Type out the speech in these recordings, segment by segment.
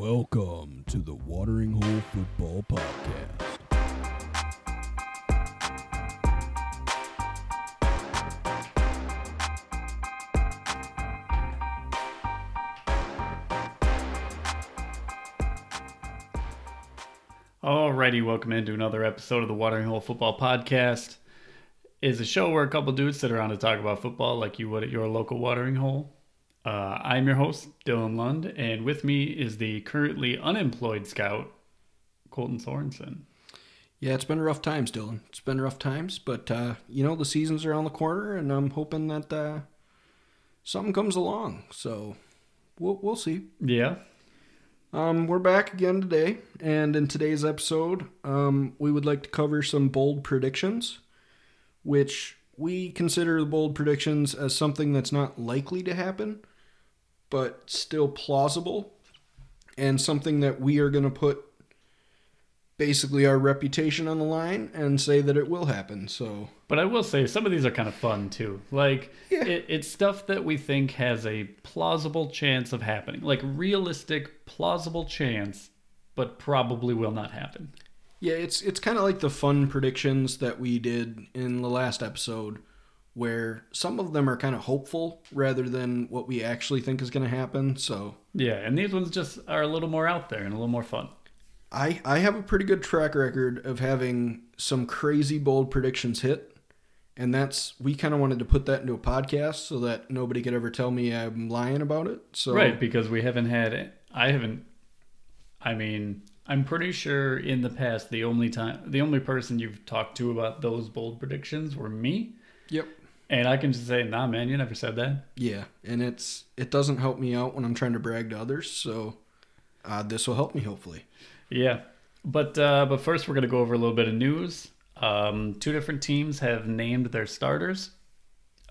Welcome to the Watering Hole Football Podcast. Alrighty, welcome into another episode of the Watering Hole Football Podcast. Is a show where a couple dudes sit around to talk about football like you would at your local watering hole. Uh, I'm your host, Dylan Lund, and with me is the currently unemployed scout, Colton Sorensen. Yeah, it's been rough times, Dylan. It's been rough times, but uh, you know the season's around the corner, and I'm hoping that uh, something comes along. So we'll we'll see. Yeah, Um, we're back again today, and in today's episode, um, we would like to cover some bold predictions, which we consider the bold predictions as something that's not likely to happen, but still plausible, and something that we are going to put basically our reputation on the line and say that it will happen. So but I will say some of these are kind of fun too. Like, Yeah. it, it's stuff that we think has a plausible chance of happening, like realistic, plausible chance, but probably will not happen. Yeah, it's it's kind of like the fun predictions that we did in the last episode, where some of them are kind of hopeful rather than what we actually think is going to happen. So Yeah, and these ones just are a little more out there and a little more fun. I I have a pretty good track record of having some crazy bold predictions hit, and that's we kind of wanted to put that into a podcast so that nobody could ever tell me I'm lying about it. So Right, because we haven't had I haven't I mean, I'm pretty sure in the past the only time the only person you've talked to about those bold predictions were me. Yep. And I can just say, nah man, you never said that. Yeah, and it's it doesn't help me out when I'm trying to brag to others. So uh, this will help me hopefully. Yeah. But uh but first we're gonna go over a little bit of news. Um two different teams have named their starters.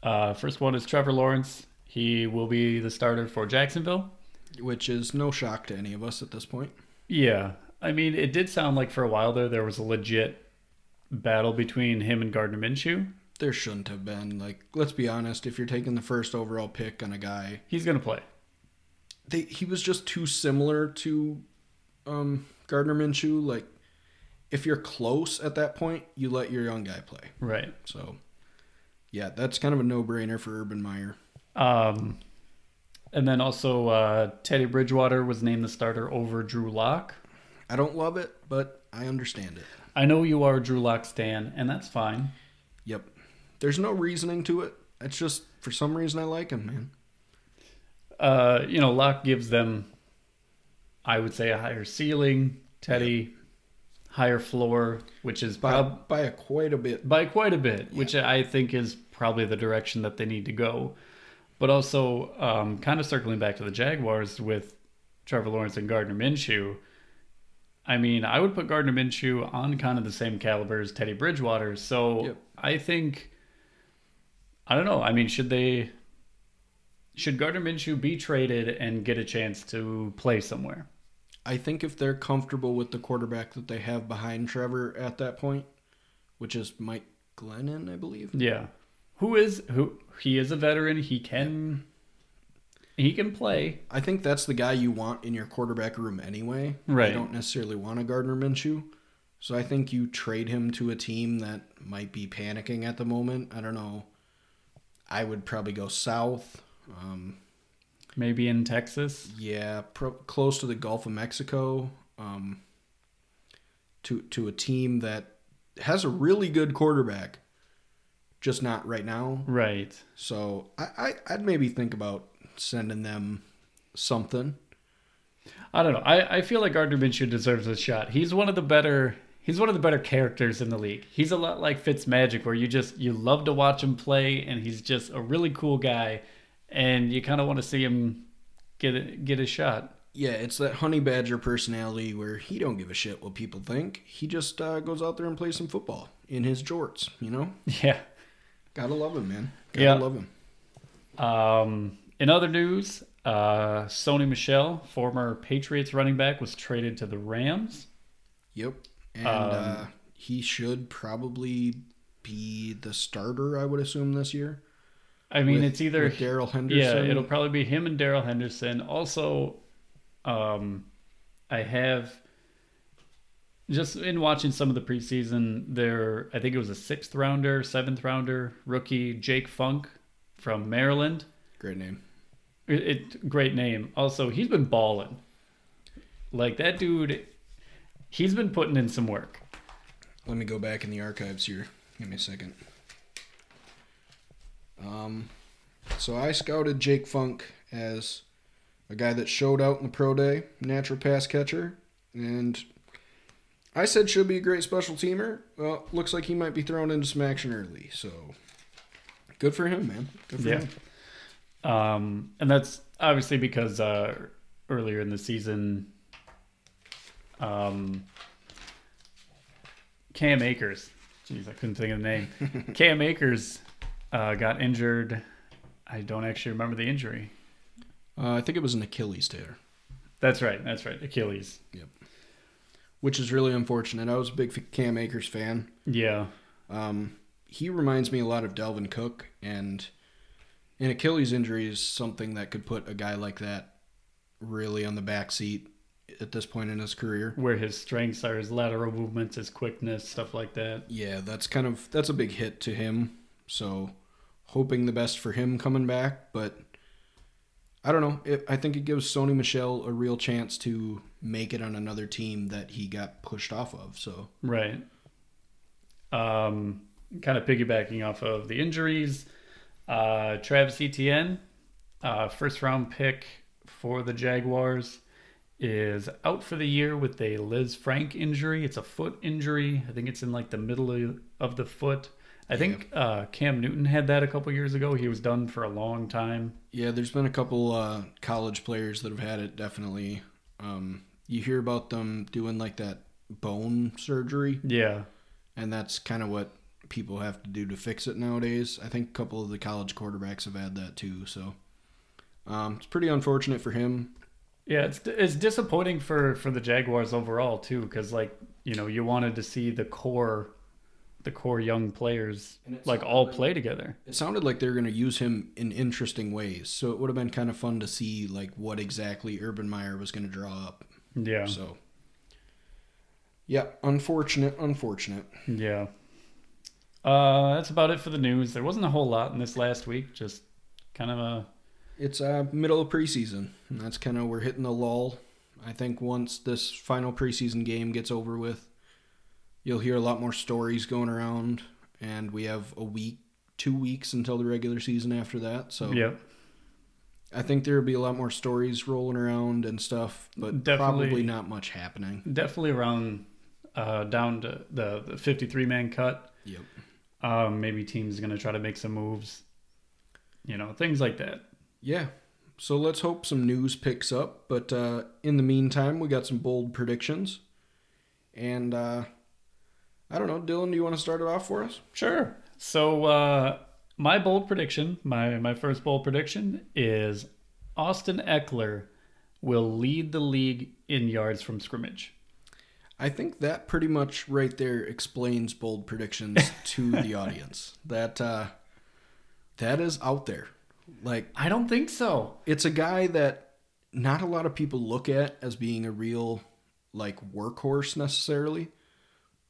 Uh first one is Trevor Lawrence. He will be the starter for Jacksonville. which is no shock to any of us at this point. Yeah. I mean, it did sound like for a while there there was a legit battle between him and Gardner Minshew. There shouldn't have been. Like, let's be honest. If you're taking the first overall pick on a guy, He's going to play. they, he was just too similar to um, Gardner Minshew. Like, if you're close at that point, you let your young guy play. Right. So, yeah, that's kind of a no-brainer for Urban Meyer. Um, and then also uh, Teddy Bridgewater was named the starter over Drew Lock. I don't love it, but I understand it. I know you are Drew Lock stan, and that's fine. Yep. There's no reasoning to it. It's just for some reason I like him, man. Uh, you know, Lock gives them, I would say, a higher ceiling. Teddy, higher floor, which is By prob- by a quite a bit. by quite a bit, which I think is probably the direction that they need to go. But also, um, kind of circling back to the Jaguars with Trevor Lawrence and Gardner Minshew. I mean, I would put Gardner Minshew on kind of the same caliber as Teddy Bridgewater. So Yep. I think, I don't know. I mean, should they, should Gardner Minshew be traded and get a chance to play somewhere? I think if they're comfortable with the quarterback that they have behind Trevor at that point, which is Mike Glennon, I believe. Yeah. Who is who? He is a veteran. He can, he can play. I think that's the guy you want in your quarterback room anyway. Right. You don't necessarily want a Gardner Minshew. So I think you trade him to a team that might be panicking at the moment. I don't know. I would probably go south. Um, Maybe in Texas. yeah, pro- close to the Gulf of Mexico. Um, to to a team that has a really good quarterback, just not right now. Right. So I, I I'd maybe think about sending them something. I don't know. I, I feel like Gardner Minshew deserves a shot. He's one of the better he's one of the better characters in the league. He's a lot like Fitzmagic where you just you love to watch him play and he's just a really cool guy and you kind of want to see him get a, get a shot. Yeah, it's that honey badger personality where he don't give a shit what people think. He just uh, goes out there and plays some football in his jorts. You know, Yeah. gotta love him, man. Gotta Yeah. love him. Um, in other news, uh, Sony Michel, former Patriots running back, was traded to the Rams. Yep, and Um, uh, he should probably be the starter. I would assume this year. I mean, with- it's either Darrell Henderson. yeah, it'll probably be him and Darrell Henderson. Also, um, I have just in watching some of the preseason, there I think it was a sixth rounder, seventh rounder rookie Jake Funk from Maryland. Great name. It, it great name. Also, he's been balling. Like that dude, he's been putting in some work. Let me go back in the archives here. Give me a second. Um, so I scouted Jake Funk as a guy that showed out in the pro day, natural pass catcher, and I said should be a great special teamer. Well, looks like he might be thrown into some action early. So good for him, man. Good for Yeah. him. Um, and that's obviously because uh, earlier in the season, um, Cam Akers, jeez, I couldn't think of the name. Cam Akers uh, got injured. I don't actually remember the injury. Uh, I think it was an Achilles tear, That's right. That's right. Achilles. Yep. Which is really unfortunate. I was a big Cam Akers fan. Yeah. Um, he reminds me a lot of Dalvin Cook, and an Achilles injury is something that could put a guy like that really on the back seat at this point in his career. Where his strengths are his lateral movements, his quickness, stuff like that. Yeah, that's kind of that's a big hit to him. So, hoping the best for him coming back, but I don't know. It, I think it gives Sony Michel a real chance to make it on another team that he got pushed off of. So, Right. Um, kind of piggybacking off of the injuries, uh, Travis Etienne, uh, first round pick for the Jaguars, is out for the year with a Lisfranc injury. It's a foot injury. I think it's in like the middle of- of the foot. I think uh, Cam Newton had that a couple years ago. He was done for a long time. Yeah, there's been a couple uh, college players that have had it. Definitely, um, you hear about them doing like that bone surgery, Yeah. and that's kind of what people have to do to fix it nowadays. I think a couple of the college quarterbacks have had that too. So um, it's pretty unfortunate for him. Yeah, it's it's disappointing for for the Jaguars overall too, because like you know you wanted to see the core, the core young players like all really- play together. It sounded like they were going to use him in interesting ways, so it would have been kind of fun to see like what exactly Urban Meyer was going to draw up. Yeah, So, yeah, unfortunate, unfortunate. yeah. Uh, that's about it for the news. There wasn't a whole lot in this last week. Just kind of a It's uh, middle of preseason, and that's kind of we're hitting the lull. I think once this final preseason game gets over with, you'll hear a lot more stories going around, and we have a week, two weeks until the regular season after that. So. I think there will be a lot more stories rolling around and stuff, but Definitely. probably not much happening. Definitely around uh, down to the the fifty three man cut. Yep. Um, maybe teams gonna try to make some moves. You know, things like that. Yeah. So let's hope some news picks up. But uh, in the meantime, we got some bold predictions. And uh, I don't know, Dylan, do you want to start it off for us? Sure. So uh, my bold prediction, my my first bold prediction is Austin Ekeler will lead the league in yards from scrimmage. I think that pretty much right there explains bold predictions to the audience. That uh, that is out there. Like I don't think so. it's a guy that not a lot of people look at as being a real like workhorse necessarily,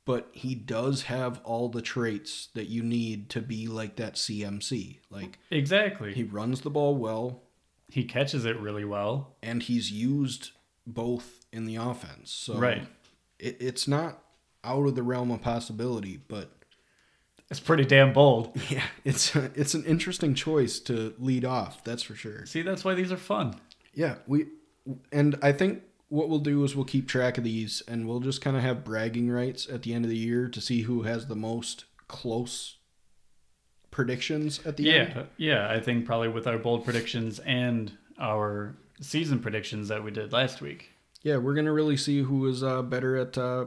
but he does have all the traits that you need to be like that CMC. Like Exactly. he runs the ball well he catches it really well. and he's used both in the offense. So Right. it, it's not out of the realm of possibility, but It's pretty damn bold. yeah, it's it's an interesting choice to lead off. That's for sure. See, that's why these are fun. Yeah, we and I think what we'll do is we'll keep track of these and we'll just kind of have bragging rights at the end of the year to see who has the most close predictions at the Yeah, end. yeah. I think probably with our bold predictions and our season predictions that we did last week. Yeah, we're gonna really see who is uh, better at uh,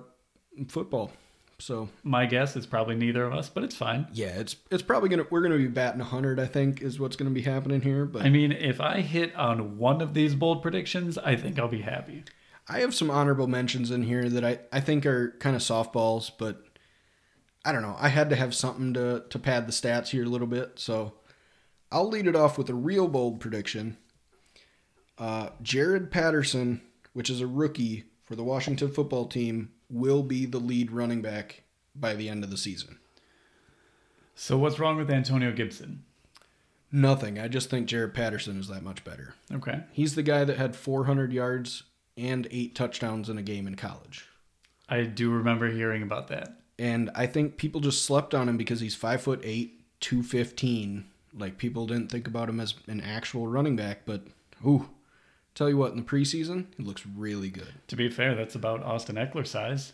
football. So My guess is probably neither of us, but it's fine. yeah, it's it's probably gonna we're gonna be batting hundred. I think is what's gonna be happening here. But I mean, if I hit on one of these bold predictions, I think I'll be happy. I have some honorable mentions in here that I, I think are kind of softballs, but I don't know. I had to have something to, to pad the stats here a little bit. So I'll lead it off with a real bold prediction. Uh, Jaret Patterson, which is a rookie for the Washington football team will be the lead running back by the end of the season. So what's wrong with Antonio Gibson? Nothing. I just think Jaret Patterson is that much better. Okay. He's the guy that had 400 yards and eight touchdowns in a game in college. I do remember hearing about that. And I think people just slept on him because he's five foot eight, 215. Like people didn't think about him as an actual running back, but ooh, tell you what, in the preseason, he looks really good. To be fair, that's about Austin Ekeler size.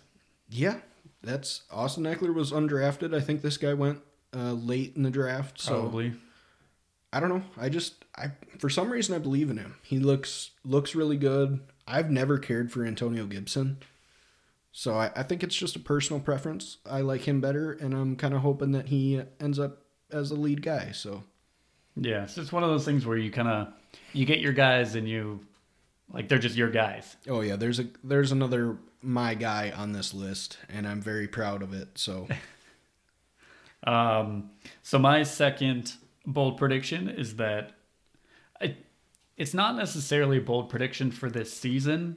Yeah, that's Austin Ekeler was undrafted. I think this guy went uh, late in the draft. So Probably. I don't know. I just I for some reason I believe in him. He looks looks really good. I've never cared for Antonio Gibson. So I, I think it's just a personal preference. I like him better and I'm kinda hoping that he ends up as the lead guy. So Yeah, so it's just one of those things where you kind of you get your guys and you like they're just your guys. Oh yeah, there's a there's another my guy on this list and I'm very proud of it. So Um, so my second bold prediction is that I, it's not necessarily a bold prediction for this season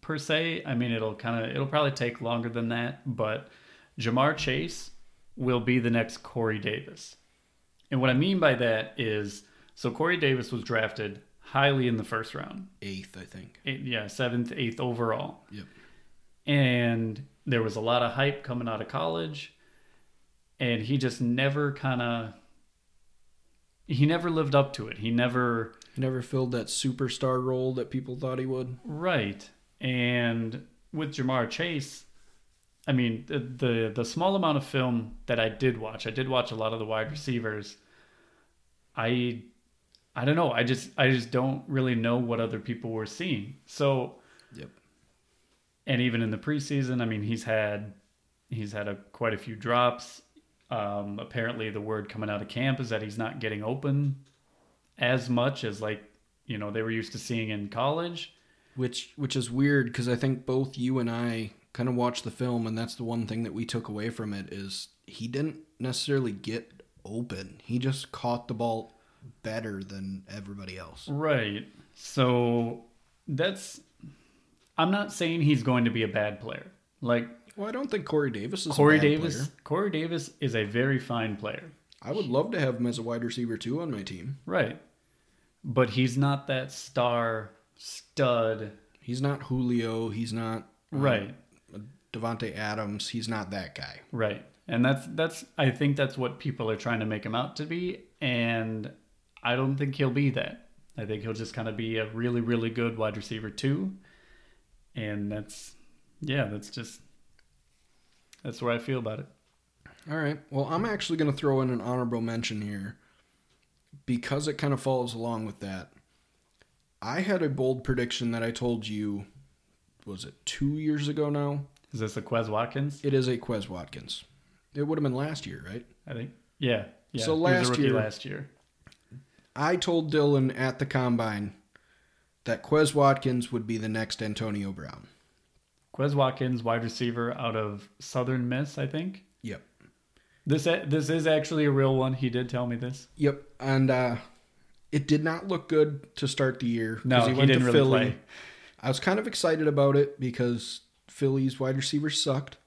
per se. I mean, it'll kind of it'll probably take longer than that, but Ja'Marr Chase will be the next Corey Davis. And what I mean by that is, so Corey Davis was drafted highly in the first round, eighth, I think. Eight, yeah, seventh, eighth overall Yep. and there was a lot of hype coming out of college and he just never kind of he never lived up to it he never He never filled that superstar role that people thought he would. right and with ja'marr chase i mean the, the the small amount of film that i did watch i did watch a lot of the wide receivers i i don't know i just i just don't really know what other people were seeing so Yep. and even in the preseason, I mean, he's had he's had a quite a few drops. Um, apparently, the word coming out of camp is that he's not getting open as much as like you know they were used to seeing in college. which which is weird because I think both you and I kind of watched the film, and that's the one thing that we took away from it is he didn't necessarily get open. He just caught the ball better than everybody else. Right. So that's I'm not saying he's going to be a bad player. Like Well, I don't think Corey Davis is Corey Davis, player. Corey Davis is a very fine player. I would love to have him as a wide receiver too on my team. Right. But he's not that star stud. He's not Julio. He's not uh, Right. Davante Adams. He's not that guy. Right. And that's that's I think that's what people are trying to make him out to be and I don't think he'll be that. I think he'll just kind of be a really really good wide receiver too. And that's yeah, that's just that's where I feel about it. All right. Well, I'm actually going to throw in an honorable mention here because it kind of follows along with that. I had a bold prediction that I told you, was it two years ago now? Is this a Quez Watkins? It is a Quez Watkins. It would have been last year, right? I think. Yeah. Yeah. So he last year- last year. I told Dylan at the combine that Quez Watkins would be the next Antonio Brown. Quez Watkins, wide receiver out of Southern Miss, I think. Yep. This this is actually a real one. He did tell me this. Yep. And uh, it did not look good to start the year. No, he, didn't really play. I was kind of excited about it because Philly's wide receivers sucked,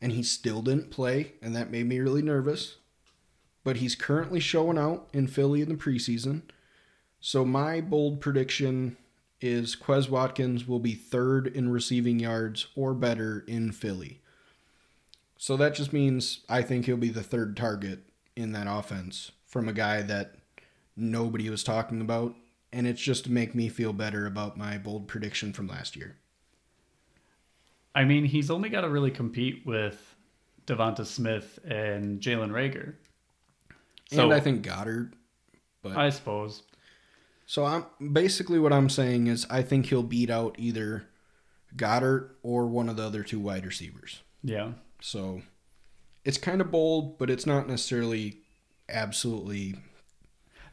and he still didn't play, and that made me really nervous. But he's currently showing out in Philly in the preseason. So my bold prediction is Quez Watkins will be third in receiving yards or better in Philly. So that just means I think he'll be the third target in that offense from a guy that nobody was talking about. And it's just to make me feel better about my bold prediction from last year. I mean, he's only got to really compete with DeVonta Smith and Jalen Reagor. So and I think Goddard. But I suppose. so I'm basically what I'm saying is I think he'll beat out either Goddard or one of the other two wide receivers. Yeah. So it's kind of bold, but it's not necessarily absolutely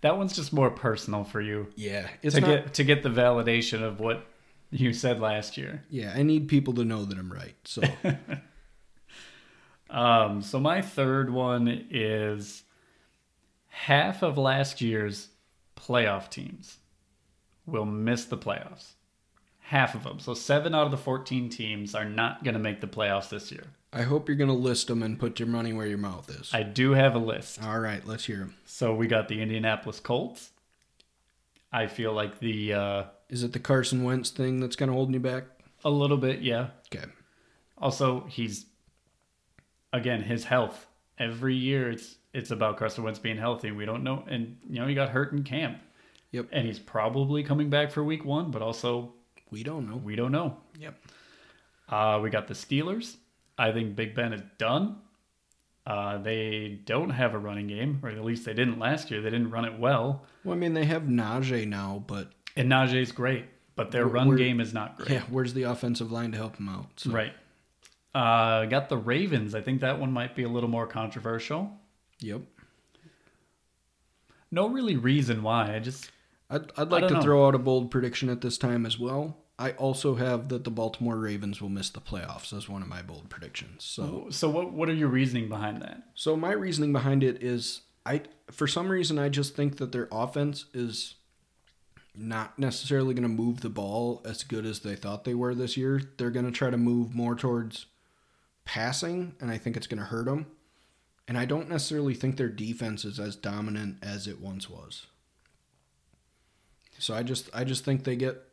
That one's just more personal for you yeah. It's to not get to get the validation of what you said last year. yeah. I need people to know that I'm right. So Um, so my third one is half of last year's playoff teams will miss the playoffs. half of them. So seven out of the 14 teams are not going to make the playoffs this year. I hope you're going to list them and put your money where your mouth is. I do have a list. All right, let's hear them. So we got the Indianapolis Colts. I feel like the uh, Is it the Carson Wentz thing that's kind of holding you back? a little bit, yeah. Okay. Also, he's again his health. Every year, it's it's about Carson Wentz being healthy. We don't know, and you know he got hurt in camp, Yep. and he's probably coming back for Week One, but also We don't know. we don't know. Yep. Uh, we got the Steelers. I think Big Ben is done. Uh, they don't have a running game, or at least they didn't last year. They didn't run it well. Well, I mean, they have Najee now, but And Najee's great, but their run where- game is not great. yeah, where's the offensive line to help them out? So, Right. Uh, got the Ravens. I think that one might be a little more controversial. Yep. No really reason why. I just I'd, I'd like to know. throw out a bold prediction at this time as well. I also have that the Baltimore Ravens will miss the playoffs as one of my bold predictions. So, so what what are your reasoning behind that? so my reasoning behind it is, I for some reason I just think that their offense is not necessarily going to move the ball as good as they thought they were this year. They're going to try to move more towards passing, and I think it's going to hurt them. And I don't necessarily think their defense is as dominant as it once was. So I just I just think they get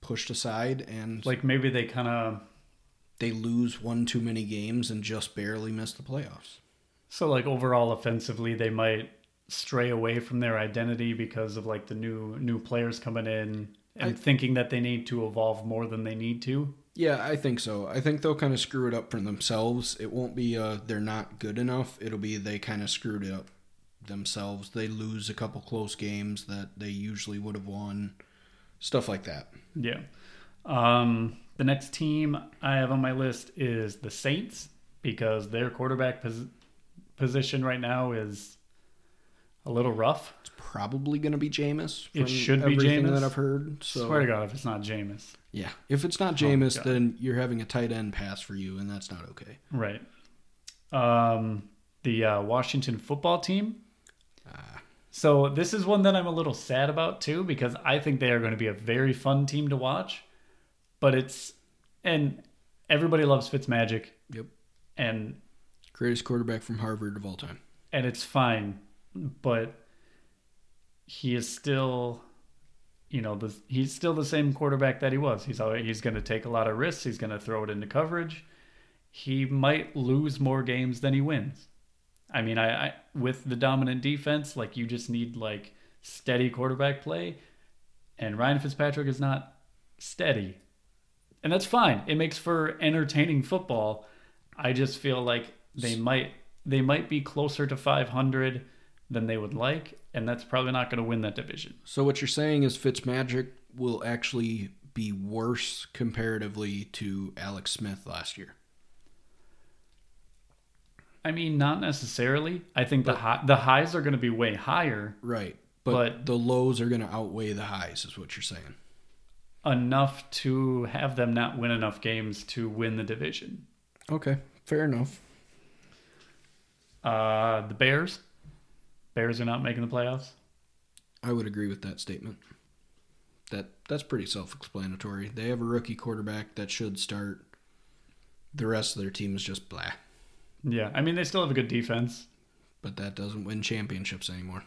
pushed aside and Like maybe they kind of they lose one too many games and just barely miss the playoffs. so like overall offensively they might stray away from their identity because of like the new new players coming in and I- thinking that they need to evolve more than they need to. Yeah, I think so. I think they'll kind of screw it up for themselves. It won't be uh they're not good enough. It'll be they kind of screwed it up themselves. They lose a couple close games that they usually would have won. Stuff like that. Yeah. Um, the next team I have on my list is the Saints because their quarterback pos- position right now is a little rough. It's probably going to be Jameis. It should be Jameis. that I've heard. So Swear to God, if it's not Jameis. yeah, if it's not Jameis, God. then you're having a tight end pass for you, and that's not okay. Right. Um, the uh, Washington football team. Ah. So this is one that I'm a little sad about too because I think they are going to be a very fun team to watch. But it's and everybody loves Fitzmagic Yep, and greatest quarterback from Harvard of all time. and it's fine, but he is still, you know, the, he's still the same quarterback that he was. He's always, he's going to take a lot of risks. He's going to throw it into coverage. He might lose more games than he wins. I mean, I, I with the dominant defense, like you just need like steady quarterback play, and Ryan Fitzpatrick is not steady, and that's fine. It makes for entertaining football. I just feel like they might they might be closer to 500 than they would like, and that's probably not going to win that division. So what you're saying is Fitzmagic will actually be worse comparatively to Alex Smith last year. I mean, not necessarily. I think the high, the highs are going to be way higher, Right. But, But- the lows are going to outweigh the highs, is what you're saying. enough to have them not win enough games to win the division. Okay, fair enough. Uh, the Bears, Bears are not making the playoffs. I would agree with that statement. That that's pretty self-explanatory. They have a rookie quarterback that should start. The rest of their team is just blah, Yeah, I mean they still have a good defense. but that doesn't win championships anymore.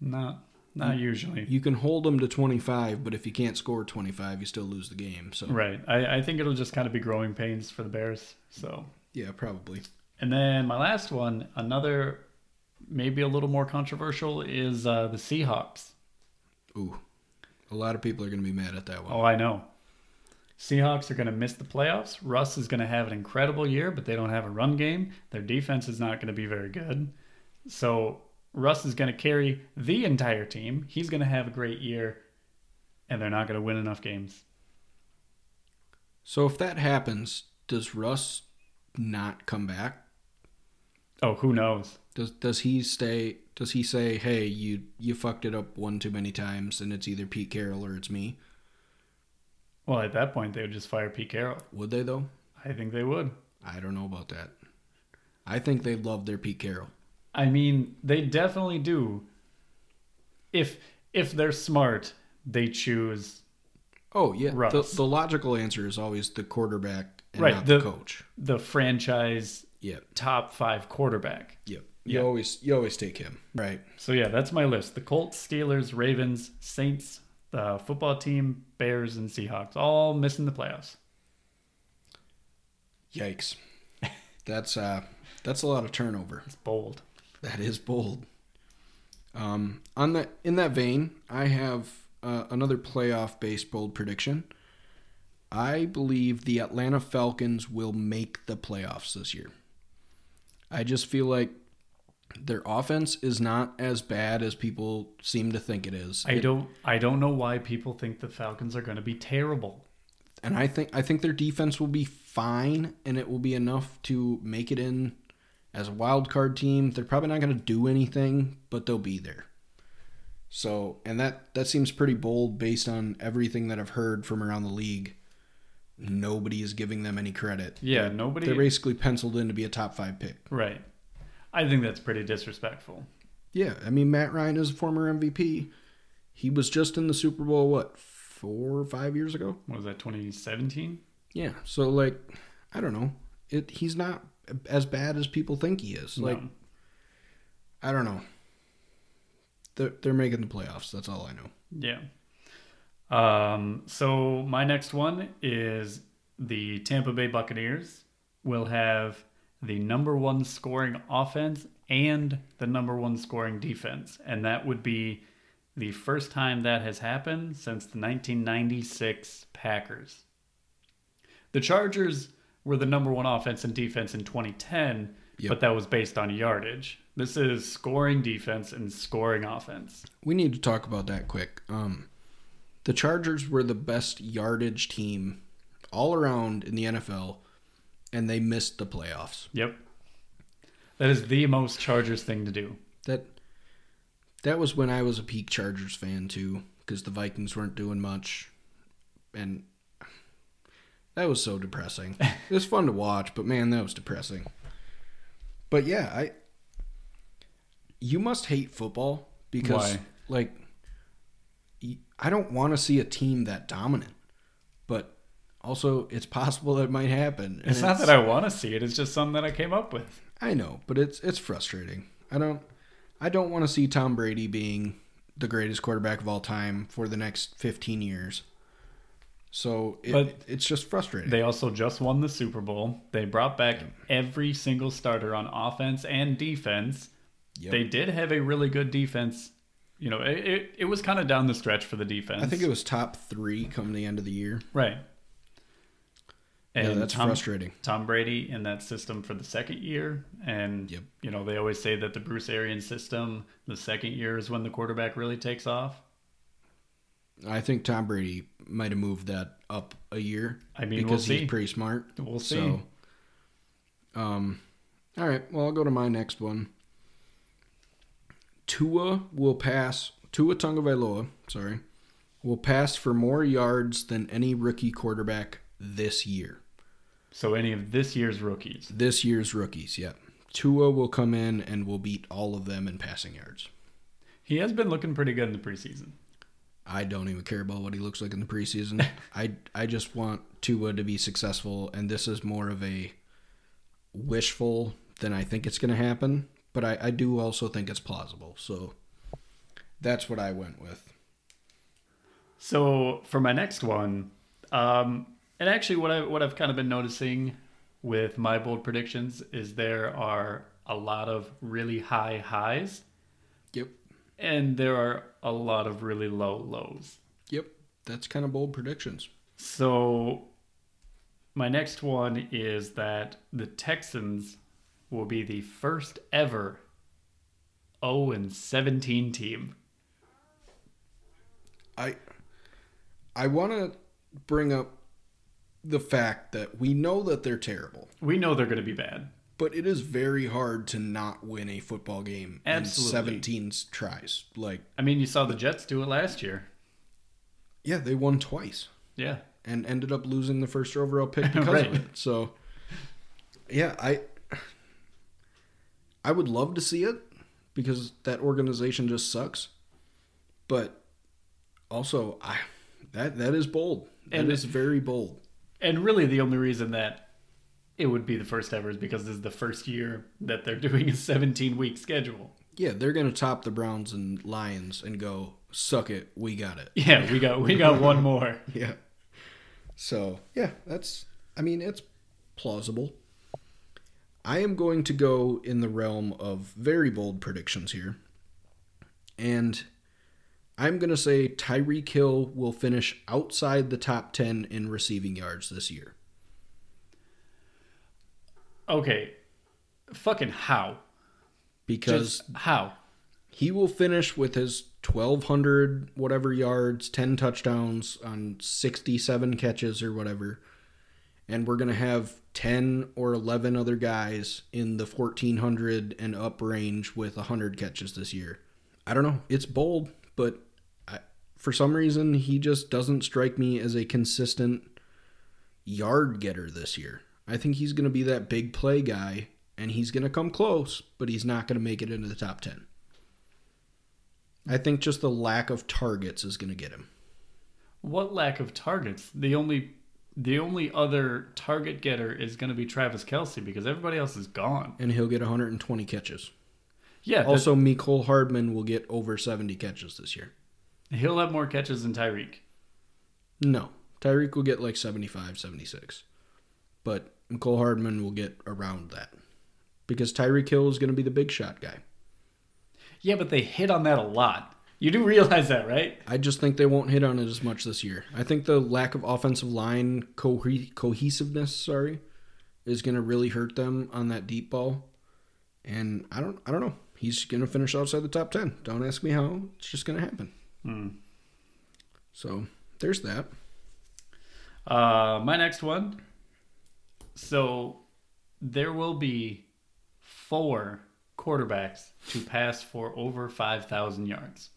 Not not usually. You can hold them to 25, but if you can't score 25, you still lose the game. So Right. I, I think it'll just kind of be growing pains for the Bears. So yeah, probably. And then my last one, another maybe a little more controversial, is uh, the Seahawks. Ooh, a lot of people are going to be mad at that one. Oh, I know. Seahawks are going to miss the playoffs. Russ is going to have an incredible year, but they don't have a run game. Their defense is not going to be very good. So Russ is going to carry the entire team. He's going to have a great year, and they're not going to win enough games. So if that happens, does Russ not come back? Oh, who knows? Does does he stay? Does he say, "Hey, you you fucked it up one too many times, and it's either Pete Carroll or it's me"? Well, at that point, they would just fire Pete Carroll. Would they though? I think they would. I don't know about that. I think they love their Pete Carroll. I mean, they definitely do. If if they're smart, they choose Oh yeah, the, the logical answer is always the quarterback and Right, not the, the- coach. The franchise Yeah, top five quarterback. yeah. You Yeah. always you always take him, right? So yeah, that's my list. The Colts, Steelers, Ravens, Saints, the football team, Bears, and Seahawks all missing the playoffs. Yikes. That's uh that's a lot of turnover. It's bold. That is bold. Um, on that in that vein, I have uh, another playoff based bold prediction. I believe the Atlanta Falcons will make the playoffs this year. I just feel like their offense is not as bad as people seem to think it is. I It- don't I don't know why people think the Falcons are going to be terrible. and I think I think their defense will be fine, and it will be enough to make it in as a wild card team. They're probably not going to do anything, but they'll be there. So, and that that seems pretty bold based on everything that I've heard from around the league. Nobody is giving them any credit. Yeah, nobody They're basically penciled in to be a top five pick. Right. I think that's pretty disrespectful. Yeah, I mean Matt Ryan is a former MVP. He was just in the Super Bowl what four or five years ago. What was that 2017? Yeah. So like, I don't know. It he's not as bad as people think he is. Like, No. I don't know. They're they're making the playoffs. That's all I know. Yeah. Um, so my next one is the Tampa Bay Buccaneers will have the number one scoring offense and the number one scoring defense. And that would be the first time that has happened since the 1996 Packers. The Chargers were the number one offense and defense in 2010, Yep. but that was based on yardage. This is scoring defense and scoring offense. We need to talk about that quick. Um, the Chargers were the best yardage team all around in the NFL, and they missed the playoffs. Yep. That is the most Chargers thing to do. That that was when I was a peak Chargers fan too, because the Vikings weren't doing much, and that was so depressing. it was fun to watch, but man, that was depressing. But yeah, I you must hate football because Why? like I don't want to see a team that dominant, also it's possible that it might happen. and It's not that I want to see it. It's just something that I came up with. I know, but it's it's frustrating. I don't I don't want to see Tom Brady being the greatest quarterback of all time for the next 15 years. So it, But it's just frustrating. They also just won the Super Bowl. They brought back every single starter on offense and defense. Yep. They did have a really good defense. You know, it, it, it was kind of down the stretch for the defense. I think it was top 3 come the end of the year. right. Yeah, And that's Tom, frustrating. Tom Brady in that system for the second year. And, Yep. you know, they always say that the Bruce Arians system, the second year is when the quarterback really takes off. I think Tom Brady might have moved that up a year I mean, we'll because see. he's pretty smart. We'll see. So, um, all right. Well, I'll go to my next one. Tua will pass. Tua Tagovailoa, sorry, will pass for more yards than any rookie quarterback this year. So any of this year's rookies. This year's rookies, yeah. Tua will come in and will beat all of them in passing yards. He has been looking pretty good in the preseason. I don't even care about what he looks like in the preseason. I I just want Tua to be successful, and this is more of a wishful than I think it's going to happen. But I, I do also think it's plausible. So that's what I went with. So for my next one, um, and actually what I what I've kind of been noticing with my bold predictions is there are a lot of really high highs Yep. and there are a lot of really low lows. Yep. That's kind of bold predictions. So my next one is that the Texans will be the first ever 0 and 17 team. I I want to bring up the fact that we know that they're terrible, We know they're going to be bad. but it is very hard to not win a football game Absolutely. in 17 tries. Like, I mean, you saw the Jets do it last year. yeah, they won twice. Yeah. and ended up losing the first overall pick because Right. of it. So, yeah, I I would love to see it because that organization just sucks. But also, I That that is bold. That And- is very bold. And really, the only reason that it would be the first ever is because this is the first year that they're doing a 17 week schedule. Yeah, they're gonna top the Browns and Lions and go, suck it, we got it. Yeah, we got we got one more. Yeah. So yeah, that's I mean it's plausible. I am going to go in the realm of very bold predictions here. And I'm gonna say Tyreek Hill will finish outside the top ten in receiving yards this year. Okay, fucking how? Because Just how? he will finish with his 1200 whatever yards 10 touchdowns on 67 catches or whatever and we're going to have 10 or 11 other guys in the 1400 and up range with 100 catches this year i don't know it's bold but I, for some reason he just doesn't strike me as a consistent yard getter this year i think he's going to be that big play guy and he's going to come close but he's not going to make it into the top 10 I think just the lack of targets is going to get him. What lack of targets? The only the only other target getter is going to be Travis Kelce because everybody else is gone. And he'll get 120 catches. Yeah, Also, Mecole Hardman will get over 70 catches this year. he'll have more catches than Tyreek. No, Tyreek will get like 75, 76. But Mecole Hardman will get around that. Because Tyreek Hill is going to be the big shot guy. Yeah, but they hit on that a lot. You do realize that, right? I just think they won't hit on it as much this year. I think the lack of offensive line cohe- cohesiveness, sorry, is going to really hurt them on that deep ball. And I don't I don't know. He's going to finish outside the top 10. Don't ask me how. It's just going to happen. Hmm. So, there's that. Uh, my next one. So there will be four quarterbacks to pass for over 5,000 yards.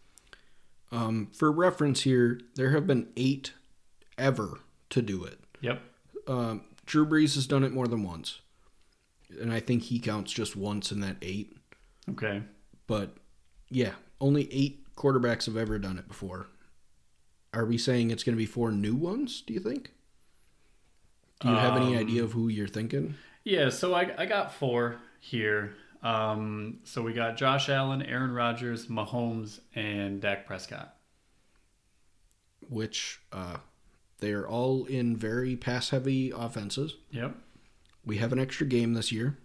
Um, for reference here, there have been 8 ever to do it. Yep. Um, Drew Brees has done it more than once. And I think he counts just once in that 8. Okay. But yeah, only eight quarterbacks have ever done it before. Are we saying it's going to be four new ones? Do you think? Do you have any Um, idea of who you're thinking? Yeah, so I, I got four here. Um, so we got Josh Allen, Aaron Rodgers, Mahomes, and Dak Prescott. Which uh, they are all in very pass-heavy offenses. Yep. We have an extra game this year.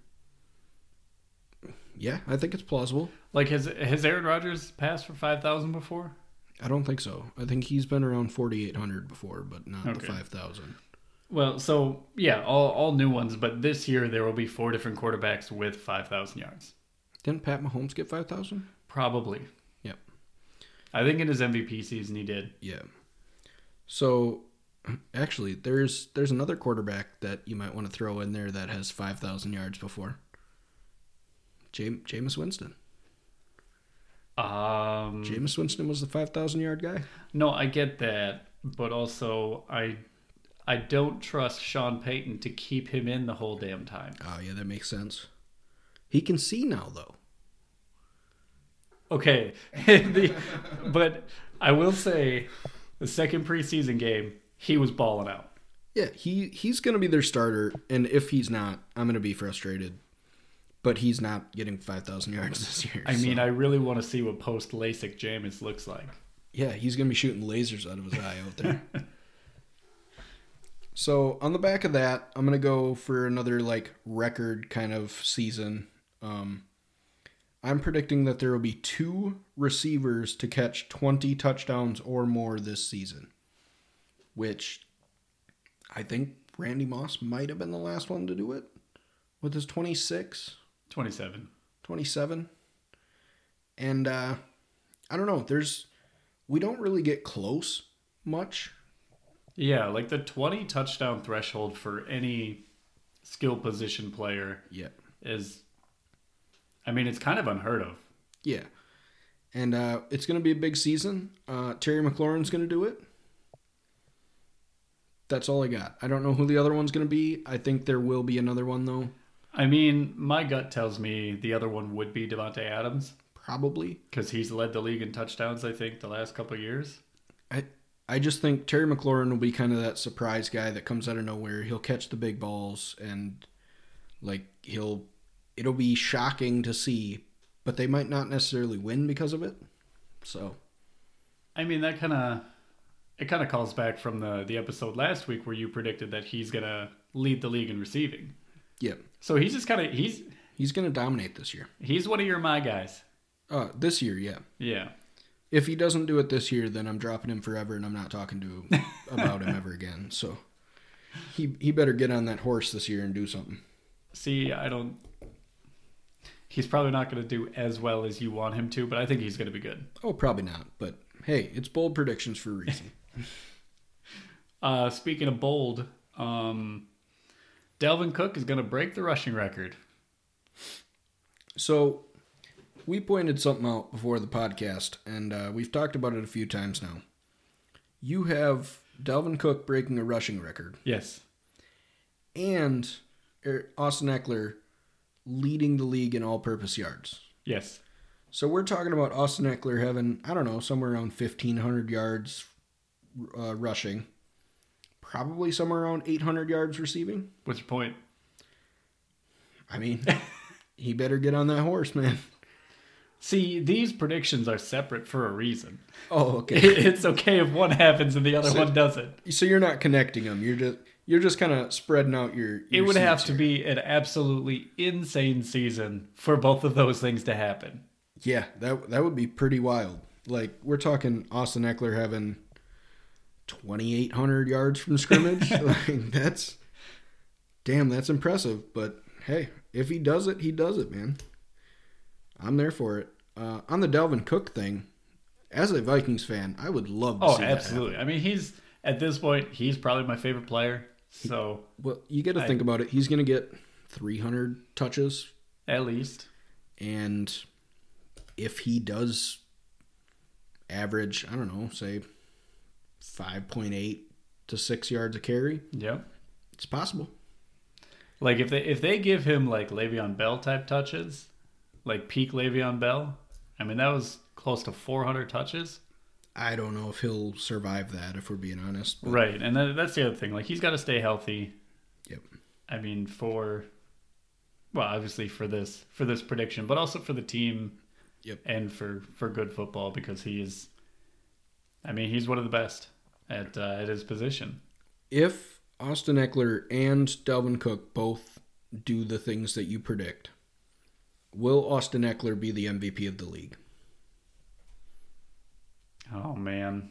Yeah, I think it's plausible. Like has has Aaron Rodgers passed for five thousand before? I don't think so. I think he's been around 4,800 before, but not the 5,000. Well, so yeah, all all new ones, but this year there will be four different quarterbacks with five thousand yards. Didn't Pat Mahomes get 5,000? Probably. Yep. I think in his MVP season he did. Yeah. So actually there's there's another quarterback that you might want to throw in there that has 5,000 yards before. Jam- Jameis Winston. Um, Jameis Winston was the 5,000 yard guy. no, I get that, but also I I don't trust Sean Payton to keep him in the whole damn time. Oh yeah, that makes sense. He can see now though. Okay, the, but I will say the second preseason game he was balling out. Yeah, he he's going to be their starter and if he's not, I'm going to be frustrated. But he's not getting 5,000 yards this year. I mean, I really want to see what post LASIK Jameis looks like. Yeah, he's gonna be shooting lasers out of his eye out there. so on the back of that, I'm gonna go for another like record kind of season. Um, I'm predicting that there will be two receivers to catch 20 touchdowns or more this season, which I think Randy Moss might have been the last one to do it with his 26. 27. 27 and uh i don't know there's we don't really get close much. Yeah, like the 20 touchdown threshold for any skill position player yeah is, I mean, it's kind of unheard of. yeah. And uh it's gonna be a big season. Uh terry mclaurin's gonna do it. That's all i got. I don't know who the other one's gonna be. I think there will be another one though I mean, my gut tells me the other one would be Davante Adams probably because he's led the league in touchdowns. I think the last couple of years. i I just think Terry McLaurin will be kind of that surprise guy that comes out of nowhere. He'll catch the big balls and like he'll it'll be shocking to see, but they might not necessarily win because of it. So, I mean, that kind of it kind of calls back from the the episode last week where you predicted that he's gonna lead the league in receiving. Yeah, So he's just kind of he's he's going to dominate this year. he's one of your my guys. Uh, this year, yeah. Yeah. If he doesn't do it this year, then I'm dropping him forever, and I'm not talking to about him ever again. So, he he better get on that horse this year and do something. See, I don't. He's probably not going to do as well as you want him to, but I think he's going to be good. Oh, probably not. But hey, it's bold predictions for a reason. Uh, speaking of bold, um, Dalvin Cook is going to break the rushing record. So, we pointed something out before the podcast, and uh, we've talked about it a few times now. You have Dalvin Cook breaking a rushing record, Yes. and Er- Austin Ekeler leading the league in all-purpose yards. Yes. So we're talking about Austin Ekeler having I don't know somewhere around 1,500 yards uh, rushing, probably somewhere around 800 yards receiving. What's your point? I mean, he better get on that horse, man. See, these predictions are separate for a reason. Oh, okay. It's okay if one happens and the other So- one doesn't. So you're not connecting them. You're just you're just kind of spreading out your. It would have seeds to be an absolutely insane season for both of those things to happen. Yeah, that that would be pretty wild. Like we're talking Austin Ekeler having 2,800 yards from scrimmage. like that's damn, that's impressive. But hey, if he does it, he does it, man. I'm there for it. Uh, on the Dalvin Cook thing, as a Vikings fan, I would love to Oh, see absolutely. I mean, he's at this point, he's probably my favorite player. So Well, you got to think about it. He's going to get 300 touches, at least, and if he does average, I don't know, say 5.8 to 6 yards a carry, yep. it's possible. Like if they if they give him like Le'Veon Bell type touches, like peak Le'Veon Bell, I mean that was close to 400 touches. I don't know if he'll survive that if we're being honest. but- Right, and that, that's the other thing. Like he's got to stay healthy. Yep. I mean, for well, obviously for this for this prediction, but also for the team. Yep. And for for good football because he is. I mean, he's one of the best at uh, at his position. If Austin Ekeler and Dalvin Cook both do the things that you predict, will Austin Ekeler be the MVP of the league? Oh man,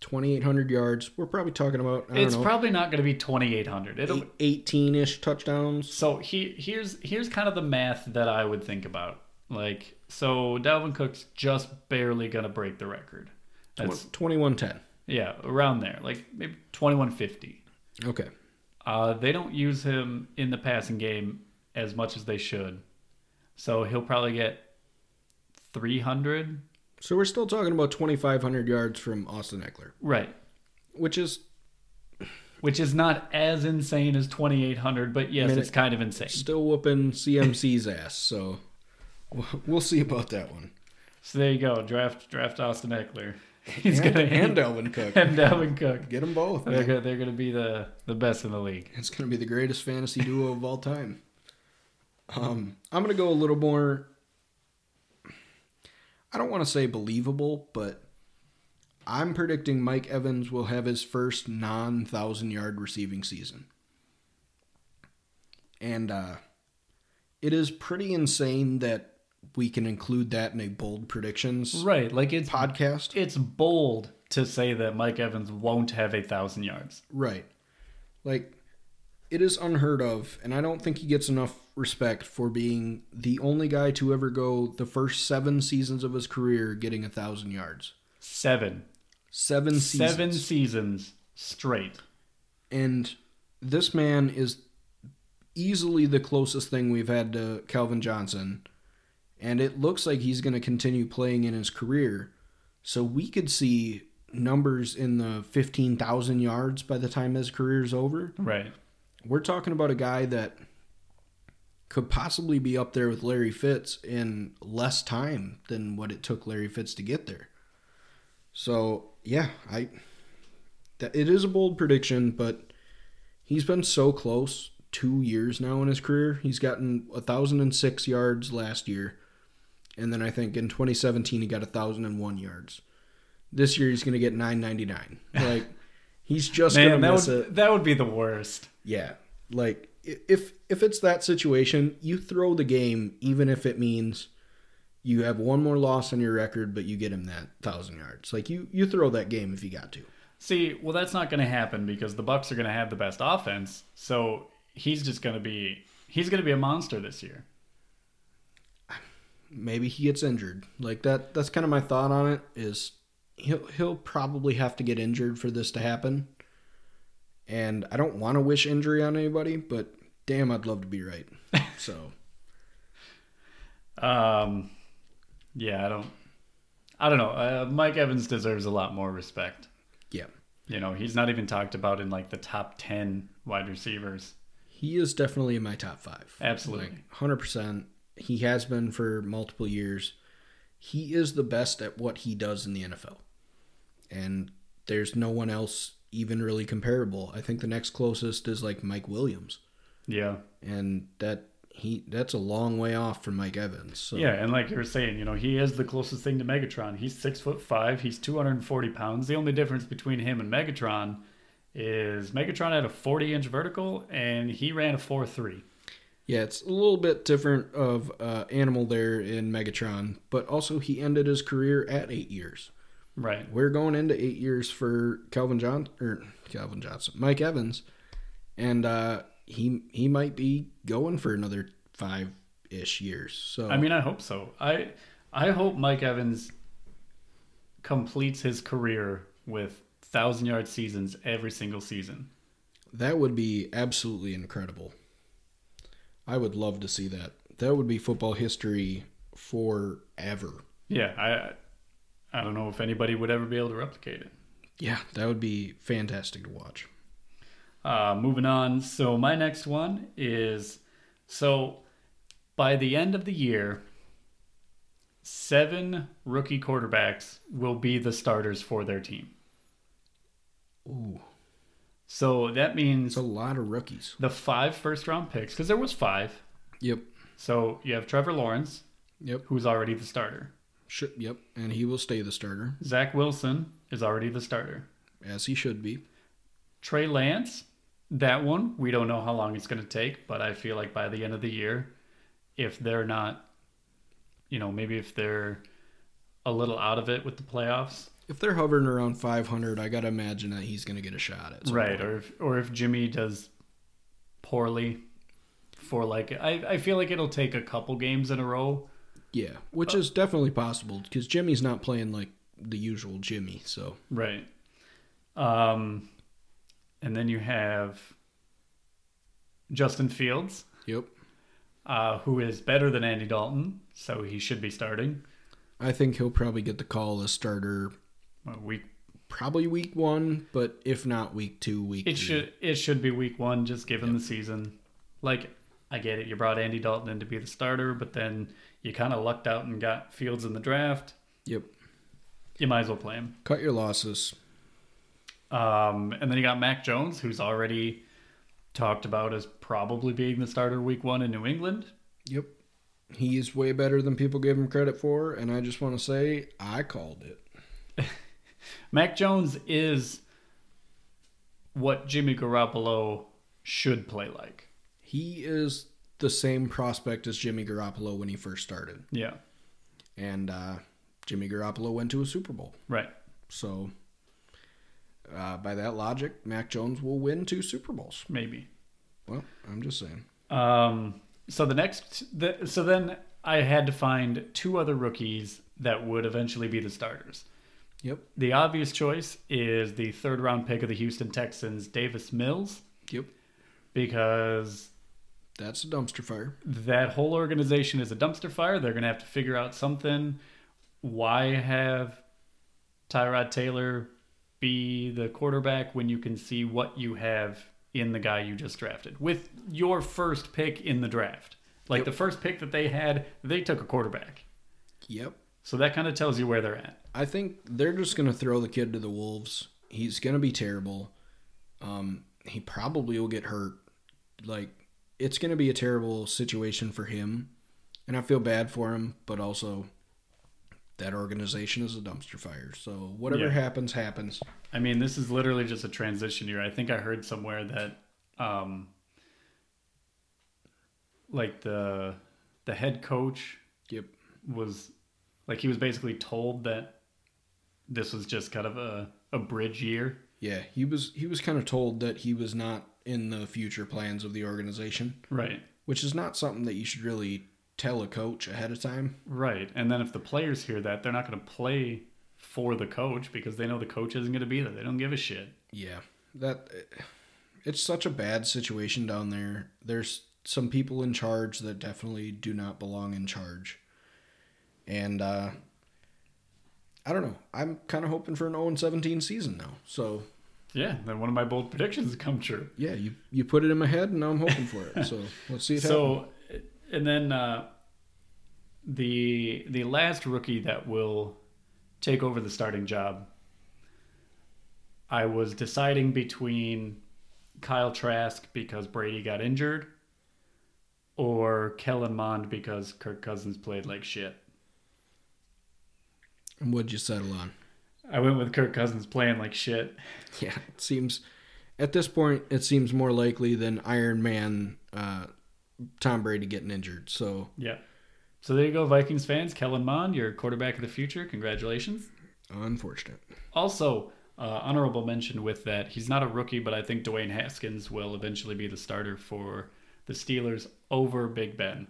2,800 yards. We're probably talking about, I don't it's know, probably not going to be twenty eight hundred. It'll 18 ish touchdowns. So he here's here's kind of the math that I would think about. Like so Dalvin Cook's just barely gonna break the record. That's 2110. Yeah, around there. Like maybe twenty one fifty. Okay. Uh they don't use him in the passing game as much as they should. So he'll probably get three hundred. So we're still talking about 2,500 yards from Austin Ekeler, Right. which is Which is not as insane as twenty eight hundred, but yes, I mean, it's kind of insane. still whooping CMC's ass. So we'll- we'll see about that one. So there you go. Draft draft Austin Ekeler. He's and, gonna and Dalvin Cook. and Dalvin Cook. Get them both. They're gonna, they're gonna be the the best in the league. It's going to be the greatest fantasy duo of all time. Um, I'm going to go a little more. I don't want to say believable, but I'm predicting Mike Evans will have his first non thousand yard receiving season. And uh, it is pretty insane that we can include that in a bold predictions Right, like it's podcast. it's bold to say that Mike Evans won't have a thousand yards. Right. Like, it is unheard of, and I don't think he gets enough respect for being the only guy to ever go the first seven seasons of his career getting a thousand yards. Seven, Seven seasons. seven seasons straight. And this man is easily the closest thing we've had to Calvin Johnson. And it looks like he's going to continue playing in his career. So we could see numbers in the 15,000 yards by the time his career's over. Right. we're talking about a guy that could possibly be up there with Larry Fitz in less time than what it took Larry Fitz to get there. So yeah, I that it is a bold prediction, but he's been so close two years now in his career. He's gotten 1,006 yards last year. And then I think in 2017 he got 1,001 yards. This year he's going to get 999. Like he's just going to miss would it. that would be the worst. Yeah. Like if if it's that situation, you throw the game even if it means you have one more loss on your record but you get him that 1000 yards. Like you you throw that game if you got to. See, well, that's not going to happen because the Bucs are going to have the best offense. So he's just going to be he's going to be a monster this year. Maybe he gets injured. Like that that's kind of my thought on it is he'll he'll probably have to get injured for this to happen. And I don't want to wish injury on anybody, but damn I'd love to be right. So, Um, yeah, I don't, I don't know. Uh, Mike Evans deserves a lot more respect. yeah. You know, he's not even talked about in like the top ten wide receivers. He is definitely in my top 5. Absolutely. Like 100%. He has been for multiple years. He is the best at what he does in the NFL. And there's no one else even really comparable. I think the next closest is like Mike Williams. Yeah, and that he that's a long way off from Mike Evans. So yeah, and like you were saying, you know, he is the closest thing to Megatron. He's six foot five. He's two hundred and forty pounds. The only difference between him and Megatron is Megatron had a forty inch vertical and he ran a four three. Yeah, it's a little bit different of uh, animal there in Megatron, but also he ended his career at eight years. Right. We're going into eight years for Calvin John or Calvin Johnson, Mike Evans, and uh, he he might be going for another five ish years. So I mean, I hope so. I I hope Mike Evans completes his career with thousand yard seasons every single season. that would be absolutely incredible. I would love to see that. That would be football history forever. Yeah, I I don't know if anybody would ever be able to replicate it. Yeah, that would be fantastic to watch. Uh, moving on. So my next one is so by the end of the year, seven rookie quarterbacks will be the starters for their team. Ooh, So that means it's a lot of rookies. the five first round picks, because there was five. Yep, So you have Trevor Lawrence, yep, who's already the starter. Sh- yep, and he will stay the starter Zach Wilson is already the starter. as he should be. Trey Lance, that one, we don't know how long it's going to take, but I feel like by the end of the year, if they're not, you know, maybe if they're a little out of it with the playoffs, If they're hovering around 500, I gotta imagine that he's gonna get a shot at right? point. Or if, or if Jimmy does poorly for like, I, I feel like it'll take a couple games in a row. yeah, which is definitely possible because Jimmy's not playing like the usual Jimmy. So Right. Um, and then you have Justin Fields, yep, uh, who is better than Andy Dalton, so he should be starting. I think he'll probably get the call as starter Week probably week one, but if not week two, week it three. should it should be week one, just given the season. Like I get it, you brought Andy Dalton in to be the starter, but then you kind of lucked out and got Fields in the draft. Yep, You might as well play him. cut your losses. Um, and then you got Mac Jones, who's already talked about as probably being the starter week one in New England. Yep. He is way better than people give him credit for, and I just want to say I called it. Mac Jones is what Jimmy Garoppolo should play like. He is the same prospect as Jimmy Garoppolo when he first started. Yeah, And uh, Jimmy Garoppolo went to a Super Bowl. right. So, uh, by that logic, Mac Jones will win two Super Bowls. Maybe. Well, I'm just saying. Um, so the next, the, so then I had to find two other rookies that would eventually be the starters. Yep. The obvious choice is the third round pick of the Houston Texans, Davis Mills, Yep. because That's a dumpster fire. that whole organization is a dumpster fire. They're going to have to figure out something. Why have Tyrod Taylor be the quarterback when you can see what you have in the guy you just drafted with your first pick in the draft? Like Yep. the first pick that they had, they took a quarterback. Yep. So that kind of tells you where they're at. I think they're just going to throw the kid to the wolves. He's gonna be terrible. Um, he probably will get hurt. Like it's gonna be a terrible situation for him, and I feel bad for him. But also, that organization is a dumpster fire. So whatever Yeah. happens, happens. I mean, this is literally just a transition year. I think I heard somewhere that, um, like the the head coach Yep. was like he was basically told that this was just kind of a, a bridge year. Yeah, he was he was kind of told that he was not in the future plans of the organization, Right. which is not something that you should really tell a coach ahead of time. Right. And then if the players hear that, they're not going to play for the coach because they know the coach isn't going to be there. They don't give a shit. Yeah, that it's such a bad situation down there. There's some people in charge that definitely do not belong in charge, and uh, I don't know. I'm kind of hoping for an 0 17 season now. So Yeah. Then one of my bold predictions has come true. yeah, you you put it in my head, and now I'm hoping for it. So let's see it happen. So, and then uh, the the last rookie that will take over the starting job, I was deciding between Kyle Trask because Brady got injured, or Kellen Mond because Kirk Cousins played like shit. And what'd you settle on? I went with Kirk Cousins playing like shit. Yeah, it seems at this point it seems more likely than Iron Man uh, Tom Brady getting injured. So Yeah. So there you go, Vikings fans. Kellen Mond, your quarterback of the future. Congratulations. unfortunate. Also, uh, honorable mention with that, he's not a rookie, but I think Dwayne Haskins will eventually be the starter for the Steelers over Big Ben.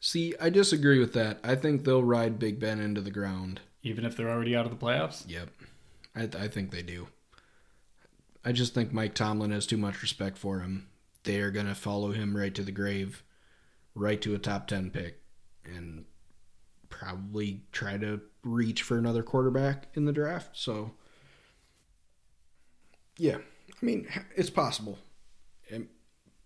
See, I disagree with that. I think they'll ride Big Ben into the ground. Even if they're already out of the playoffs? Yep, I, I think they do. I just think Mike Tomlin has too much respect for him. They are gonna follow him right to the grave, right to a top ten pick, and probably try to reach for another quarterback in the draft. So, yeah, I mean it's possible. And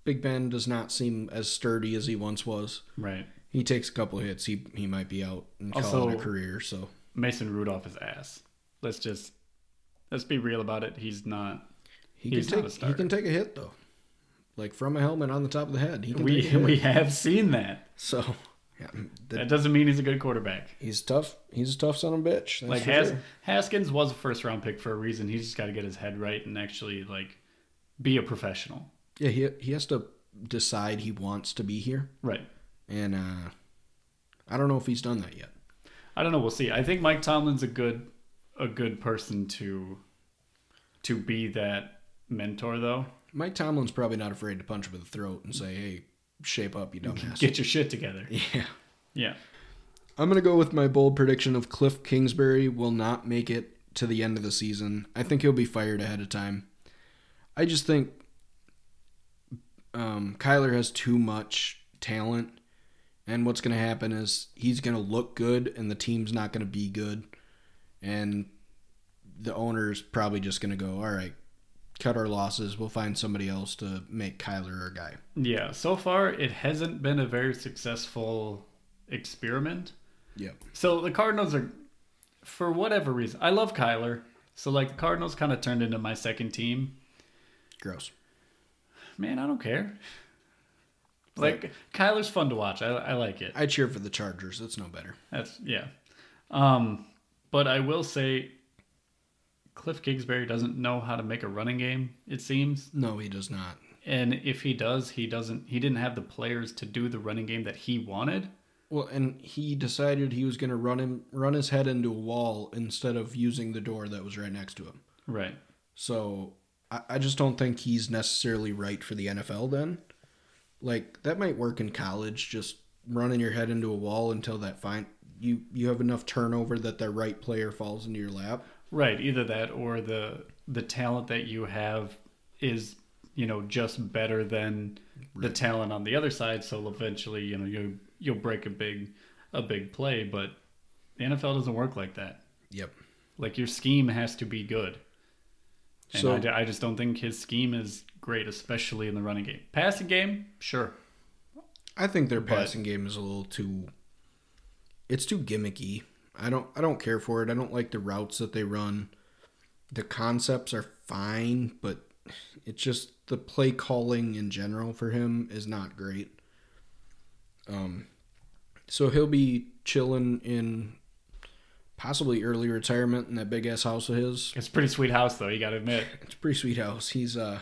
Big Ben does not seem as sturdy as he once was. Right. He takes a couple hits, he he might be out and Also- it a career. So Mason Rudolph is ass. Let's just let's be real about it. He's not. he He's can take he can take a hit though, like from a helmet on the top of the head. He We take a hit. we have seen that. so yeah, That that, doesn't mean he's a good quarterback. he's tough. He's a tough son of a bitch. That's like Has, sure. Haskins was a first round pick for a reason. He's just got to get his head right and actually like be a professional. yeah, he he has to decide he wants to be here, Right. And uh, I don't know if he's done that yet. I don't know. We'll see. I think Mike Tomlin's a good a good person to to be that mentor, though. Mike Tomlin's probably not afraid to punch him in the throat and say, "Hey, shape up, you dumbass." Get your shit together. yeah. Yeah. I'm going to go with my bold prediction of Cliff Kingsbury will not make it to the end of the season. I think he'll be fired ahead of time. I just think um, Kyler has too much talent, and what's going to happen is he's going to look good, and the team's not going to be good, and the owner's probably just going to go, all right, cut our losses. We'll find somebody else to make Kyler our guy. Yeah. So far, it hasn't been a very successful experiment. Yep. So the Cardinals are, for whatever reason, I love Kyler. So like the Cardinals kind of turned into my second team. Gross. Man, I don't care. Like Kyler's fun to watch. I, I like it. I cheer for the Chargers. That's no better. That's yeah. Um, but I will say, Cliff Kingsbury doesn't know how to make a running game. It seems, No, he does not. and if he does, he doesn't. He didn't have the players to do the running game that he wanted. Well, and he decided he was going to run him run his head into a wall instead of using the door that was right next to him. Right. So I, I just don't think he's necessarily right for the NFL. Then, like that might work in college, just running your head into a wall until that fine you you have enough turnover that the right player falls into your lap. Right. Either that or the the talent that you have is you know just better than the talent on the other side. So eventually, you know, you you'll break a big a big play, but the NFL doesn't work like that. Yep. Like your scheme has to be good. And So- I, I just don't think his scheme is great, especially in the running game. Passing game, sure. I think their But- passing game is a little too. It's too gimmicky. I don't. I don't care for it. I don't like the routes that they run. the concepts are fine, but it's just the play calling in general for him is not great. Um, so he'll be chilling in possibly early retirement in that big ass house of his. It's a pretty sweet house, though. You got to admit. It's a pretty sweet house. He's uh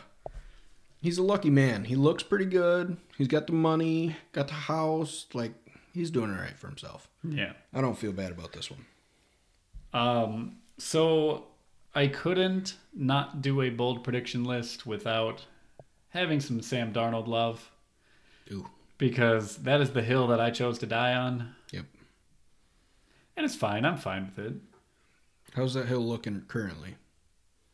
he's a lucky man. He looks pretty good. He's got the money, got the house. Like he's doing all right for himself. Yeah. I don't feel bad about this one. Um. So I couldn't not do a bold prediction list without having some Sam Darnold love Ooh. because that is the hill that I chose to die on, Yep. and it's fine. I'm fine with it. How's that hill looking currently?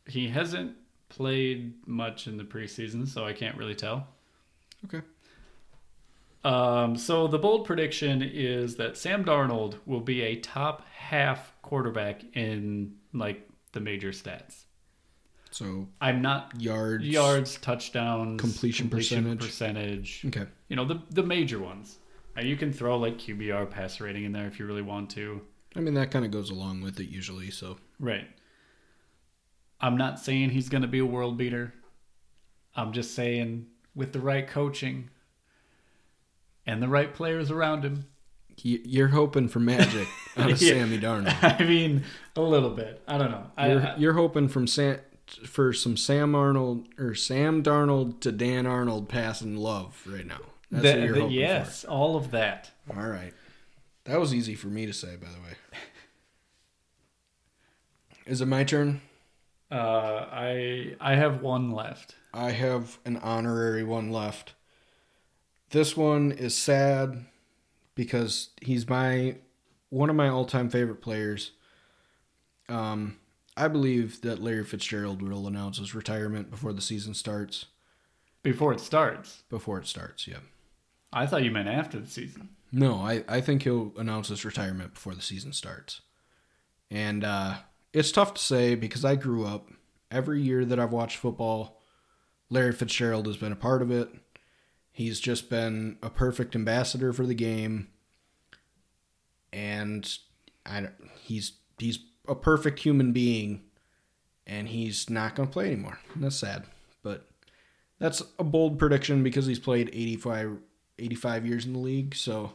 He hasn't played much in the preseason, so I can't really tell. Okay. Um, so the bold prediction is that Sam Darnold will be a top half quarterback in like the major stats. So I'm not yards. yards, touchdowns, Completion percentage. percentage. Okay. You know the the major ones. Now you can throw like QBR passer rating in there if you really want to. I mean that kind of goes along with it usually. So Right. I'm not saying he's going to be a world beater. I'm just saying with the right coaching and the right players around him. you're hoping for magic out of Yeah. Sammy Darnold. I mean, a little bit. I don't know. You're, I- you're hoping from Sam for some Sam Arnold or Sam Darnold to Dan Arnold passing love right now. That's the- what you're the- hoping yes, all of that. All right. That was easy for me to say, by the way. Is it my turn? Uh, I I have one left. I have an honorary one left. This one is sad because he's my one of my all-time favorite players. Um, I believe that Larry Fitzgerald will announce his retirement before the season starts. Before it starts, Before it starts, yeah. I thought you meant after the season. No, I, I think he'll announce his retirement before the season starts. And uh, it's tough to say because I grew up every year that I've watched football, Larry Fitzgerald has been a part of it. He's just been a perfect ambassador for the game. And I, he's he's a perfect human being and he's not going to play anymore. And that's sad. But that's a bold prediction because he's played 85 85 years in the league, so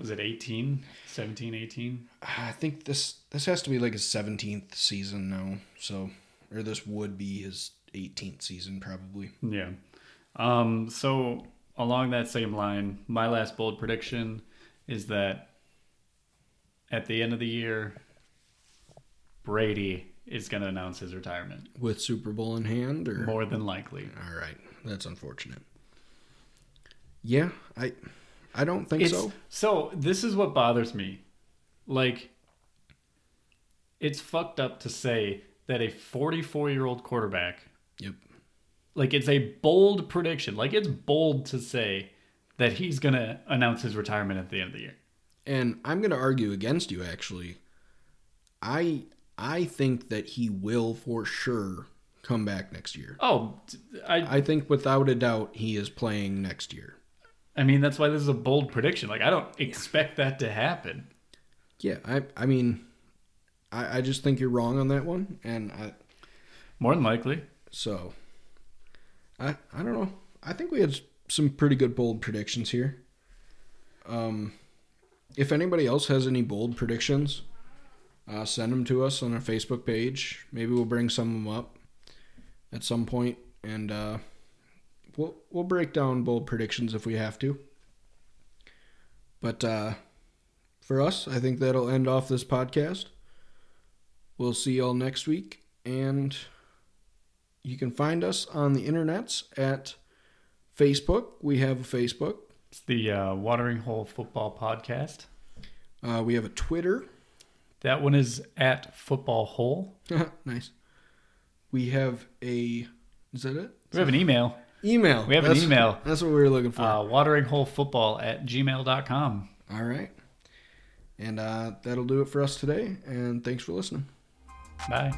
Was it 18, 17, 18? I think this this has to be like his 17th season now. So or this would be his 18th season probably. Yeah. Um, so along that same line, my last bold prediction is that at the end of the year, Brady is going to announce his retirement. With Super Bowl in hand or More than likely. All right. That's unfortunate. Yeah, I I don't think It's, so. so this is what bothers me. Like, it's fucked up to say that a 44 year old quarterback, Yep. like, it's a bold prediction. Like, it's bold to say that he's going to announce his retirement at the end of the year. And I'm going to argue against you actually. I I think that he will for sure come back next year. Oh, I, I think without a doubt he is playing next year. I mean, that's why this is a bold prediction. Like, I don't expect that to happen. Yeah, I I mean I, I just think you're wrong on that one and I More than likely. so I I don't know. I think we had some pretty good bold predictions here. Um if anybody else has any bold predictions, uh, send them to us on our Facebook page. Maybe we'll bring some of them up at some point, and uh, we'll we'll break down bold predictions if we have to. But uh, for us, I think that'll end off this podcast. We'll see y'all next week, and you can find us on the internets at Facebook. We have a Facebook. It's the uh, Watering Hole Football Podcast. Uh, we have a Twitter. That one is at Football Hole. nice. We have a. Is that it? We have an email, Email. We have an email. That's what we were looking for. uh, wateringholefootball at gmail.com. All right. And uh, that'll do it for us today. And thanks for listening. Bye.